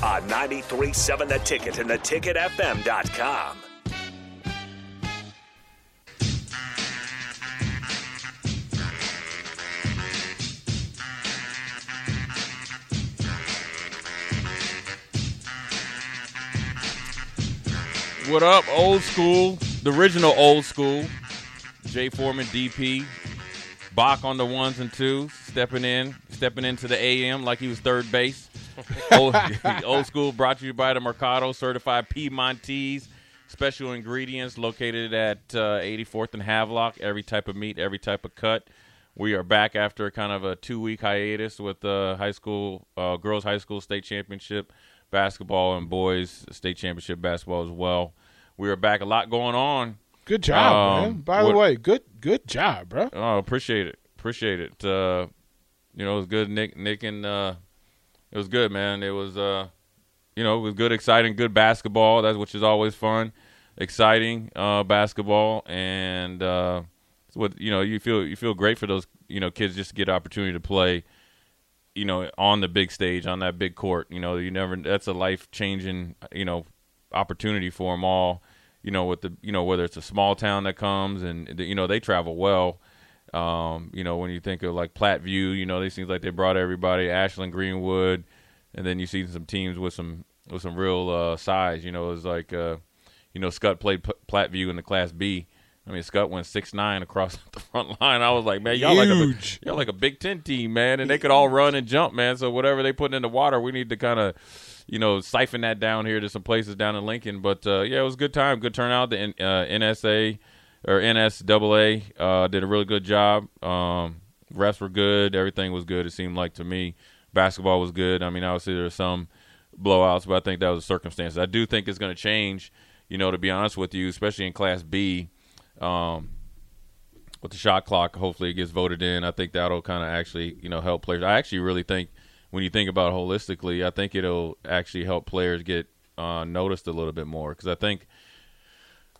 On 93.7 The Ticket and theticketfm.com. What up, old school? The original old school. Jay Foreman, DP. Bach on the ones and twos, stepping in, stepping into the AM like he was third base. Old, old school brought to you by the Mercado Certified Piedmontese. Special ingredients located at uh, 84th and Havelock. Every type of meat, every type of cut. We are back after kind of a two week hiatus with the high school, uh, girls' high school state championship basketball and boys state championship basketball as well. We are back. A lot going on. Good job, Um, man. By what- the way, good good job, bro. Oh, appreciate it. Appreciate it. Uh, you know, it was good. Nick, Nick, and uh, it was good, man. It was, uh, you know, it was good, exciting, good basketball. That's which is always fun, exciting uh, basketball, and uh, what you know. You feel you feel great for those you know kids just to get opportunity to play. You know, on the big stage, on that big court. You know, you never. That's a life changing. You know, opportunity for them all. You know, with the you know whether it's a small town that comes and you know they travel well. Um, you know, when you think of like Platteview, you know, they seems like they brought everybody, Ashland, Greenwood, and then you see some teams with some with some real uh, size. You know, it's like uh, you know, Skutt played P- Platteview in the Class B. I mean, Skutt went six nine across the front line. I was like, man, y'all like a y'all like a Big Ten team, man, and they could all run and jump, man. So whatever they put in the water, we need to kind of, you know, siphon that down here to some places down in Lincoln. But uh, yeah, it was a good time, good turnout. The N- uh, NSA or NSAA uh, did a really good job. Um, refs were good. Everything was good. It seemed like to me, basketball was good. I mean, obviously there were some blowouts, but I think that was the circumstances. I do think it's going to change. You know, to be honest with you, especially in Class B, um, with the shot clock, hopefully it gets voted in. I think that'll kind of actually, you know, help players. I actually really think when you think about it holistically, I think it'll actually help players get uh, noticed a little bit more because I think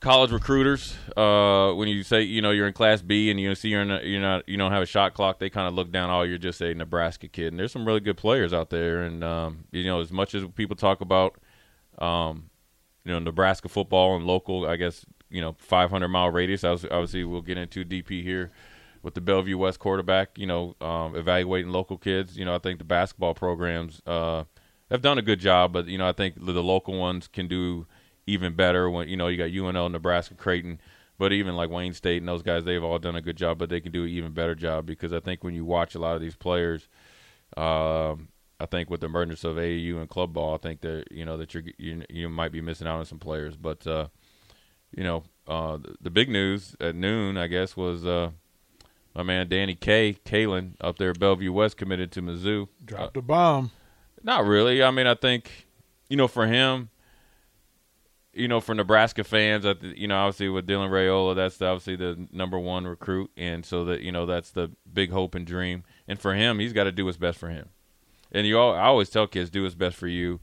college recruiters, uh, when you say you know you're in Class B and you see you're a, you're not you don't have a shot clock, they kind of look down. Oh, you're just a Nebraska kid, and there's some really good players out there. And um, you know, as much as people talk about, um, you know, Nebraska football and local, I guess you know, 500 mile radius. Obviously, we'll get into DP here with the Bellevue West quarterback. You know, um, evaluating local kids. You know, I think the basketball programs uh, have done a good job, but you know, I think the local ones can do even better. When you know, you got UNL, Nebraska, Creighton. But even like Wayne State and those guys, they've all done a good job, but they can do an even better job because I think when you watch a lot of these players, um, I think with the emergence of AAU and club ball, I think that you know that you're you, you might be missing out on some players. But uh, you know, uh, the, the big news at noon, I guess, was uh, my man Danny K. Kaelin up there at Bellevue West committed to Mizzou. Dropped a bomb. Not really. I mean, I think you know for him, you know, for Nebraska fans, you know, obviously with Dylan Raiola, that's obviously the number one recruit, and so that you know that's the big hope and dream. And for him, he's got to do what's best for him. And you, all, I always tell kids, do what's best for you.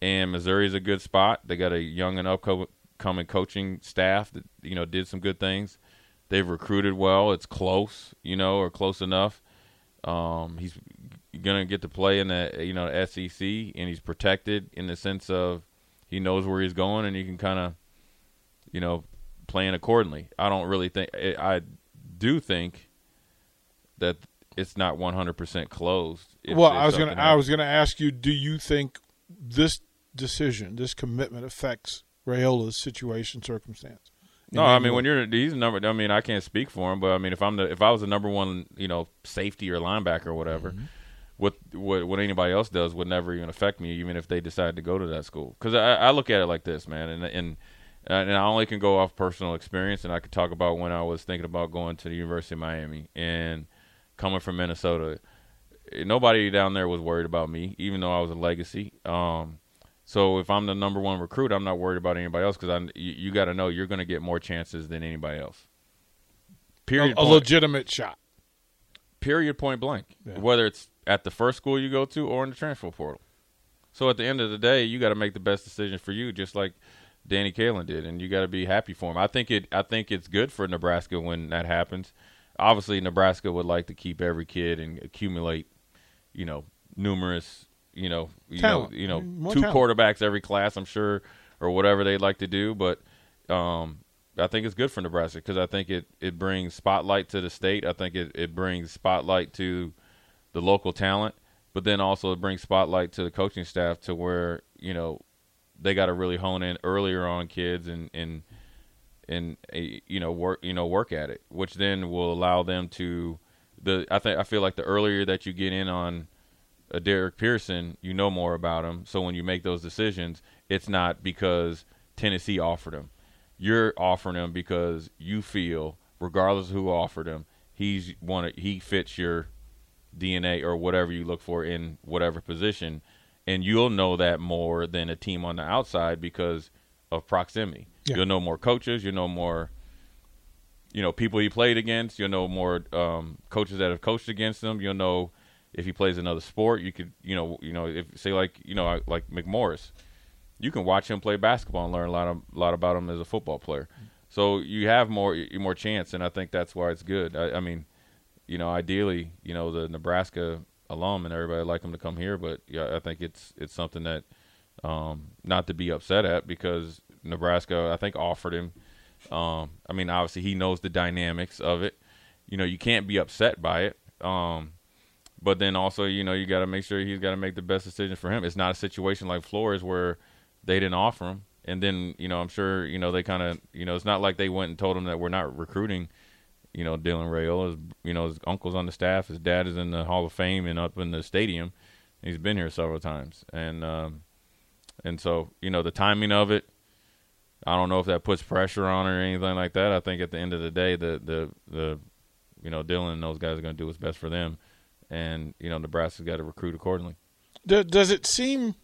And Missouri's a good spot. They got a young and upcoming coaching staff that you know did some good things. They've recruited well. It's close, you know, or close enough. Um, he's gonna get to play in the you know SEC, and he's protected in the sense of he knows where he's going, and he can kind of, you know, plan accordingly. I don't really think I I do think that it's not 100% closed. if- well, if I was gonna something I was gonna ask you, do you think this decision, this commitment affects Raiola's situation circumstance? No, I mean when you're he's a number. I mean I can't speak for him, but I mean if I'm the if I was the number one, you know, safety or linebacker or whatever, Mm-hmm. What what what anybody else does would never even affect me, even if they decide to go to that school. Because I, I look at it like this, man, and and and I only can go off personal experience, and I could talk about when I was thinking about going to the University of Miami and coming from Minnesota. Nobody down there was worried about me, even though I was a legacy. Um, So if I'm the number one recruit, I'm not worried about anybody else because I you, you got to know you're going to get more chances than anybody else. Period. a, a legitimate shot. Period. Point blank. Yeah. Whether it's at the first school you go to or in the transfer portal. So at the end of the day, you got to make the best decision for you, just like Danny Kaelin did, and you got to be happy for him. I think it. I think it's good for Nebraska when that happens. Obviously, Nebraska would like to keep every kid and accumulate, you know, numerous, you know, you Talent. know, you know, More two talent. quarterbacks every class. I'm sure, or whatever they'd like to do. But um, I think it's good for Nebraska because I think it it brings spotlight to the state. I think it it brings spotlight to the local talent, but then also it brings spotlight to the coaching staff to where you know they got to really hone in earlier on kids and and and uh, you know work you know work at it, which then will allow them to the I think I feel like the earlier that you get in on a Derek Pearson, you know more about him. So when you make those decisions, it's not because Tennessee offered him. You're offering him because you feel, regardless of who offered him, he's one. He fits your DNA or whatever you look for in whatever position, and you'll know that more than a team on the outside because of proximity. Yeah. You'll know more coaches. You'll know more, you know, people he played against. You'll know more um, coaches that have coached against him. You'll know if he plays another sport. You could, you know, you know, if say like you know like McMorris, you can watch him play basketball and learn a lot of lot about him as a football player. So you have more more chance, and I think that's why it's good. I, I mean, you know, ideally, you know, the Nebraska alum and everybody like him to come here, but yeah, I think it's it's something that um, not to be upset at because Nebraska, I think, offered him. Um, I mean, obviously, he knows the dynamics of it. You know, you can't be upset by it. Um, but then also, you know, you got to make sure he's got to make the best decision for him. It's not a situation like Flores where they didn't offer him, and then you know, I'm sure you know they kind of, you know, it's not like they went and told him that we're not recruiting. You know, Dylan Raiola, you know, his uncle's on the staff. His dad is in the Hall of Fame and up in the stadium. He's been here several times, and um, and so you know the timing of it. I don't know if that puts pressure on or anything like that. I think at the end of the day, the the the you know Dylan and those guys are going to do what's best for them, and you know Nebraska's got to recruit accordingly. Does it seem?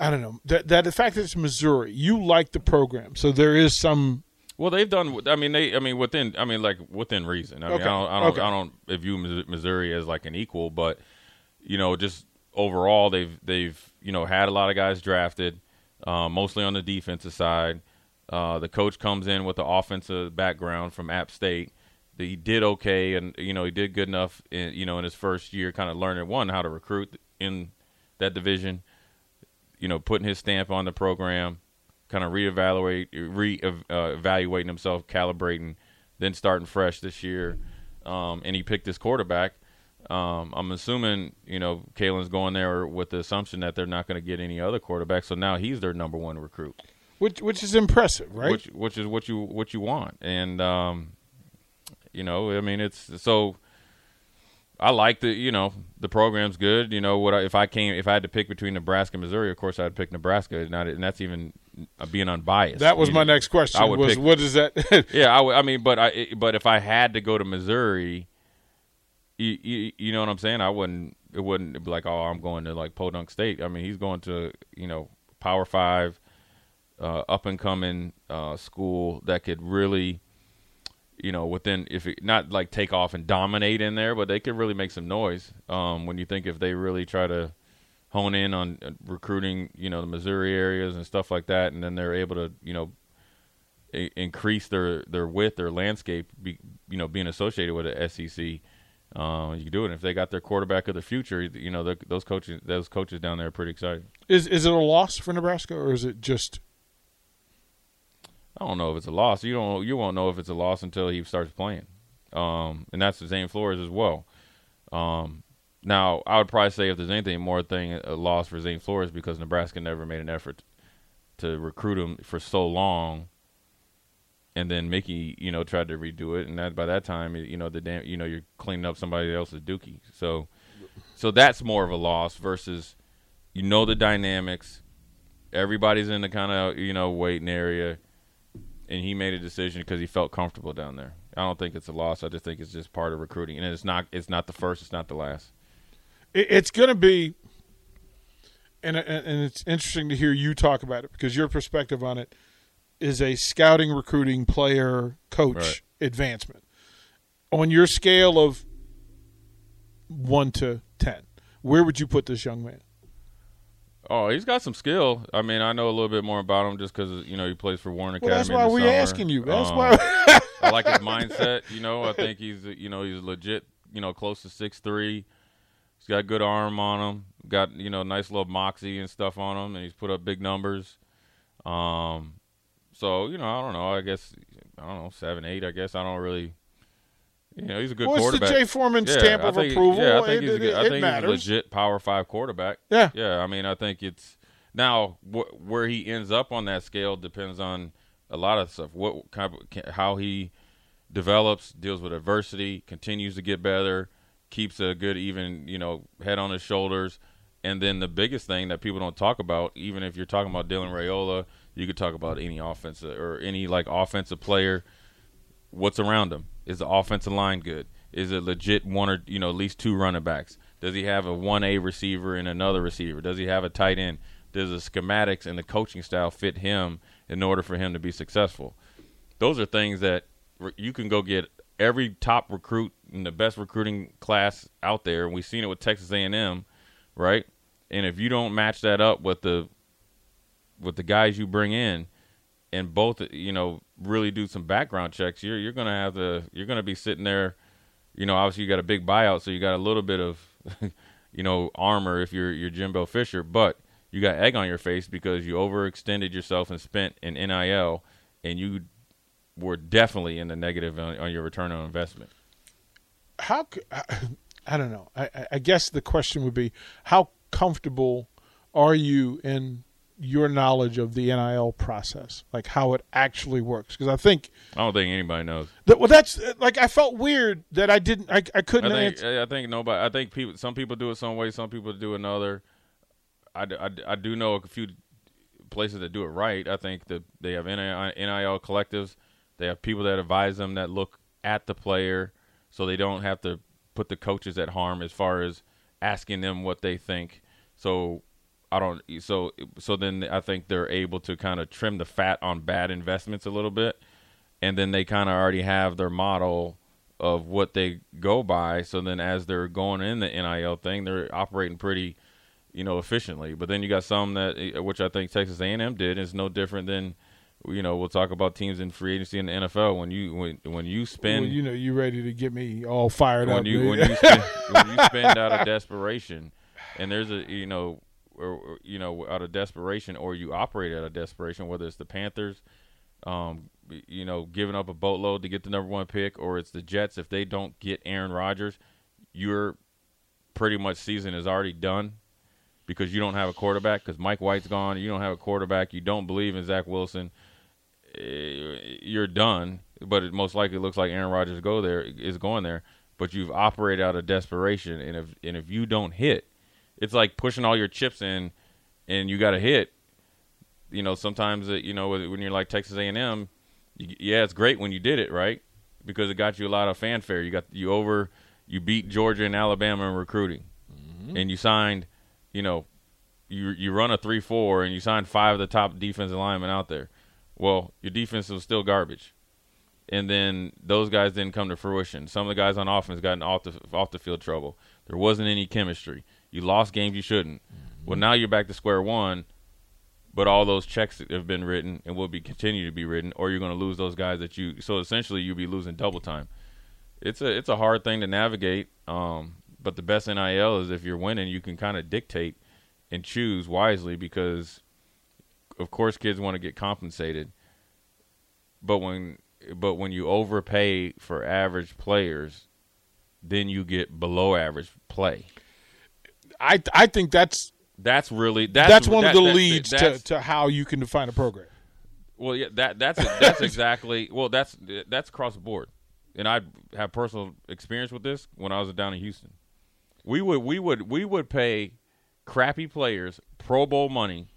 I don't know that that the fact that it's Missouri, you like the program, so there is some. Well, they've done. I mean, they. I mean, within. I mean, like within reason. I mean, Okay, I don't. I don't. okay. I don't view Missouri as like an equal, but you know, just overall, they've they've you know had a lot of guys drafted, uh, mostly on the defensive side. Uh, the coach comes in with the offensive background from App State. He did okay, and you know he did good enough. In, you know, in his first year, kind of learning one how to recruit in that division. You know, putting his stamp on the program, kind of reevaluate, re uh, evaluating himself, calibrating, then starting fresh this year. Um, and he picked his quarterback. Um, I'm assuming you know Kaelin's going there with the assumption that they're not going to get any other quarterback. So now he's their number one recruit Which which is impressive, right? which which is what you what you want and um you know i mean it's so i like the you know the program's good you know what I, if i came if i had to pick between nebraska and missouri of course i'd pick nebraska not and that's even uh, being unbiased that was you my know. next question. I would Was pick- what is that? yeah I, mean but i but if i had to go to missouri you, you, you know what i'm saying i wouldn't it wouldn't be like oh i'm going to like podunk state i mean he's going to you know power five uh, up and coming uh, school that could really, you know, within if it, not like take off and dominate in there, but they could really make some noise. Um, when you think if they really try to hone in on uh, recruiting, you know, the Missouri areas and stuff like that, and then they're able to, you know, I- increase their their width, their landscape, be, you know, being associated with the SEC. Uh, you can do it And if they got their quarterback of the future. You know, they're- those coaches, those coaches down there are pretty excited. is is it a loss for Nebraska or is it just? I don't know if it's a loss. You don't. You won't know if it's a loss until he starts playing. Um, and that's the Zane Flores as well. Um, now I would probably say if there's anything more thing a loss for Zane Flores because Nebraska never made an effort to recruit him for so long. And then Mickey, you know, tried to redo it, and that by that time, you know, the damn, you know, you're cleaning up somebody else's dookie. So, so that's more of a loss versus, you know, the dynamics. Everybody's in the kind of you know waiting area and he made a decision because he felt comfortable down there. I don't think it's a loss. I just think it's just part of recruiting, and it's not. It's not the first. It's not the last. It's going to be. and and and it's interesting to hear you talk about it because your perspective on it is a scouting, recruiting, player, coach Right. advancement. On your scale of one to ten, where would you put this young man? Oh, he's got some skill. I mean, I know a little bit more about him just because you know he plays for Warren Academy. Well, that's why we're summer. asking you. That's Um, why. I like his mindset. You know, I think he's you know he's legit. You know, close to six three. He's got good arm on him. Got you know nice little moxie and stuff on him, and he's put up big numbers. Um, so you know, I don't know. I guess I don't know seven eight. I guess I don't really. You know, he's a good Well, it's the. Jay Foreman Yeah, stamp of think- approval. Yeah, I think It- he's, a good- I think he's a legit Power Five quarterback. Yeah. yeah. I mean, I think it's now wh- where he ends up on that scale depends on a lot of stuff. What kind of, can- how he develops, deals with adversity, continues to get better, keeps a good even you know head on his shoulders, and then the biggest thing that people don't talk about, even if you're talking about Dylan Raiola, you could talk about any offensive or any like offensive player. What's around him? Is the offensive line good? Is it legit one or you know at least two running backs? Does he have a one A receiver and another receiver? Does he have a tight end? Does the schematics and the coaching style fit him in order for him to be successful? Those are things that you can go get every top recruit in the best recruiting class out there, we've seen it with Texas A&M, right? And if you don't match that up with the with the guys you bring in, and both you know really do some background checks, you're you're gonna have to you're gonna be sitting there. You know, obviously you got a big buyout, so you got a little bit of you know armor if you're you're Jimbo Fisher, but you got egg on your face because you overextended yourself and spent in NIL, and you were definitely in the negative on, on your return on investment. how I don't know. I- I guess the question would be how comfortable are you in your knowledge of the NIL process, like how it actually works? Because I think I don't think anybody knows. that well, that's uh, like I felt weird that I didn't, I, I I couldn't think answer. I think nobody. I think people. Some people do it some way. Some people do another. I I do know a few places that do it right. I think that they have NIL, NIL collectives. They have people that advise them that look at the player, so they don't have to put the coaches at harm as far as asking them what they think. So I don't. So so then I think they're able to kind of trim the fat on bad investments a little bit, and then they kind of already have their model of what they go by. So then as they're going in the NIL thing, they're operating pretty, you know, efficiently. But then you got some that, eh, which I think Texas A&M did, is no different than, you know, we'll talk about teams in free agency in the NFL when you when when you spend well, you know, you ready to get me all fired when up? you when you spend, when you spend out of desperation, and there's a you know, or, or, you know, out of desperation, or you operate out of desperation, whether it's the Panthers, um, you know, giving up a boatload to get the number one pick, or it's the Jets if they don't get Aaron Rodgers, your pretty much season is already done because you don't have a quarterback because Mike White's gone. You don't have a quarterback. You don't believe in Zach Wilson. eh, You're done. But it most likely looks like Aaron Rodgers go there is going there. But you've operated out of desperation, and if and if you don't hit, it's like pushing all your chips in, and you got to hit. You know, sometimes uh, you know when you're like Texas A&M, you, yeah, it's great when you did it right because it got you a lot of fanfare. You got you over, you beat Georgia and Alabama in recruiting, and you signed, you know, you you run a three four and you signed five of the top defensive linemen out there. Well, your defense was still garbage, and then those guys didn't come to fruition. Some of the guys on offense got in off the off the field trouble. There wasn't any chemistry. You lost games you shouldn't. Well, now you're back to square one, but all those checks have been written and will be continue to be written, or you're going to lose those guys that you. So essentially, you'll be losing double time. It's a it's a hard thing to navigate. Um, but the best NIL is if you're winning, you can kind of dictate and choose wisely because, of course, kids want to get compensated. But when but when you overpay for average players, then you get below average play. I I think that's That's really that's that's, one that- of the that- leads to, to how you can define a program. Well, yeah, that that's that's exactly well that's that's across the board, and I have personal experience with this when I was down in Houston. We would we would we would pay crappy players Pro Bowl money,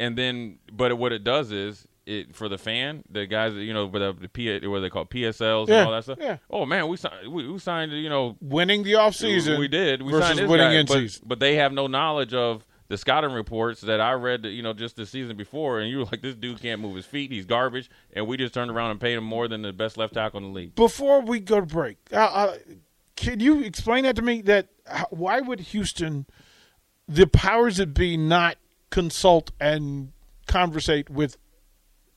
and then but what it does is it for the fan, the guys, you know, the, the P, what they call PSLs Yeah, and all that stuff. yeah. Oh man, we signed, we, we signed, you know, winning the offseason. we did. We signed this winning guy, in but, season. but they have no knowledge of the scouting reports that I read, you know, just the season before, and you were like, this dude can't move his feet, he's garbage, and we just turned around and paid him more than the best left tackle in the league. Before we go to break, uh, uh, can you explain that to me? That how, why would Houston, the powers that be, not consult and conversate with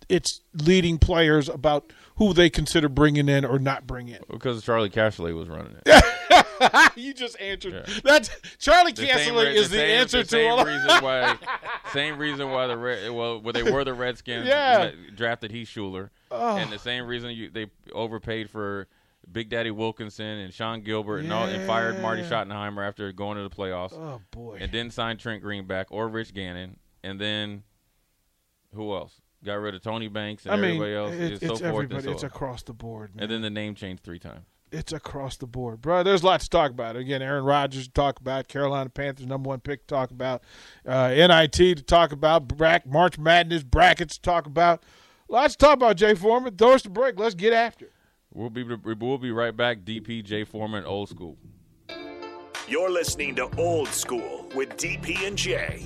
its leading players about who they consider bringing in or not bringing in? Because Charley Casserly was running it. you just answered Yeah. that. Charlie The Castle re- is the, same, answer the to same all. reason why same reason why the Red, well well, they were the Redskins Yeah. drafted Heath Shuler and the same reason you, they overpaid for Big Daddy Wilkinson and Sean Gilbert and, all, and fired Marty Schottenheimer after going to the playoffs Oh boy! and then signed sign Trent Greenback or Rich Gannon and then who else got rid of Tony Banks and I mean, everybody else it- and it's so forth and everybody. so It's across the board. Man. and then the name changed three times. it's across the board, bro. There's lots to talk about. Again, Aaron Rodgers to talk about, Carolina Panthers number one pick to talk about, uh, NIT to talk about, Brack, March Madness brackets to talk about. Lots to talk about, Jay Foreman. Throw us the break. Let's get after it. We'll be we'll be right back. DP DPJ Foreman, old school. You're listening to Old School with DP and J.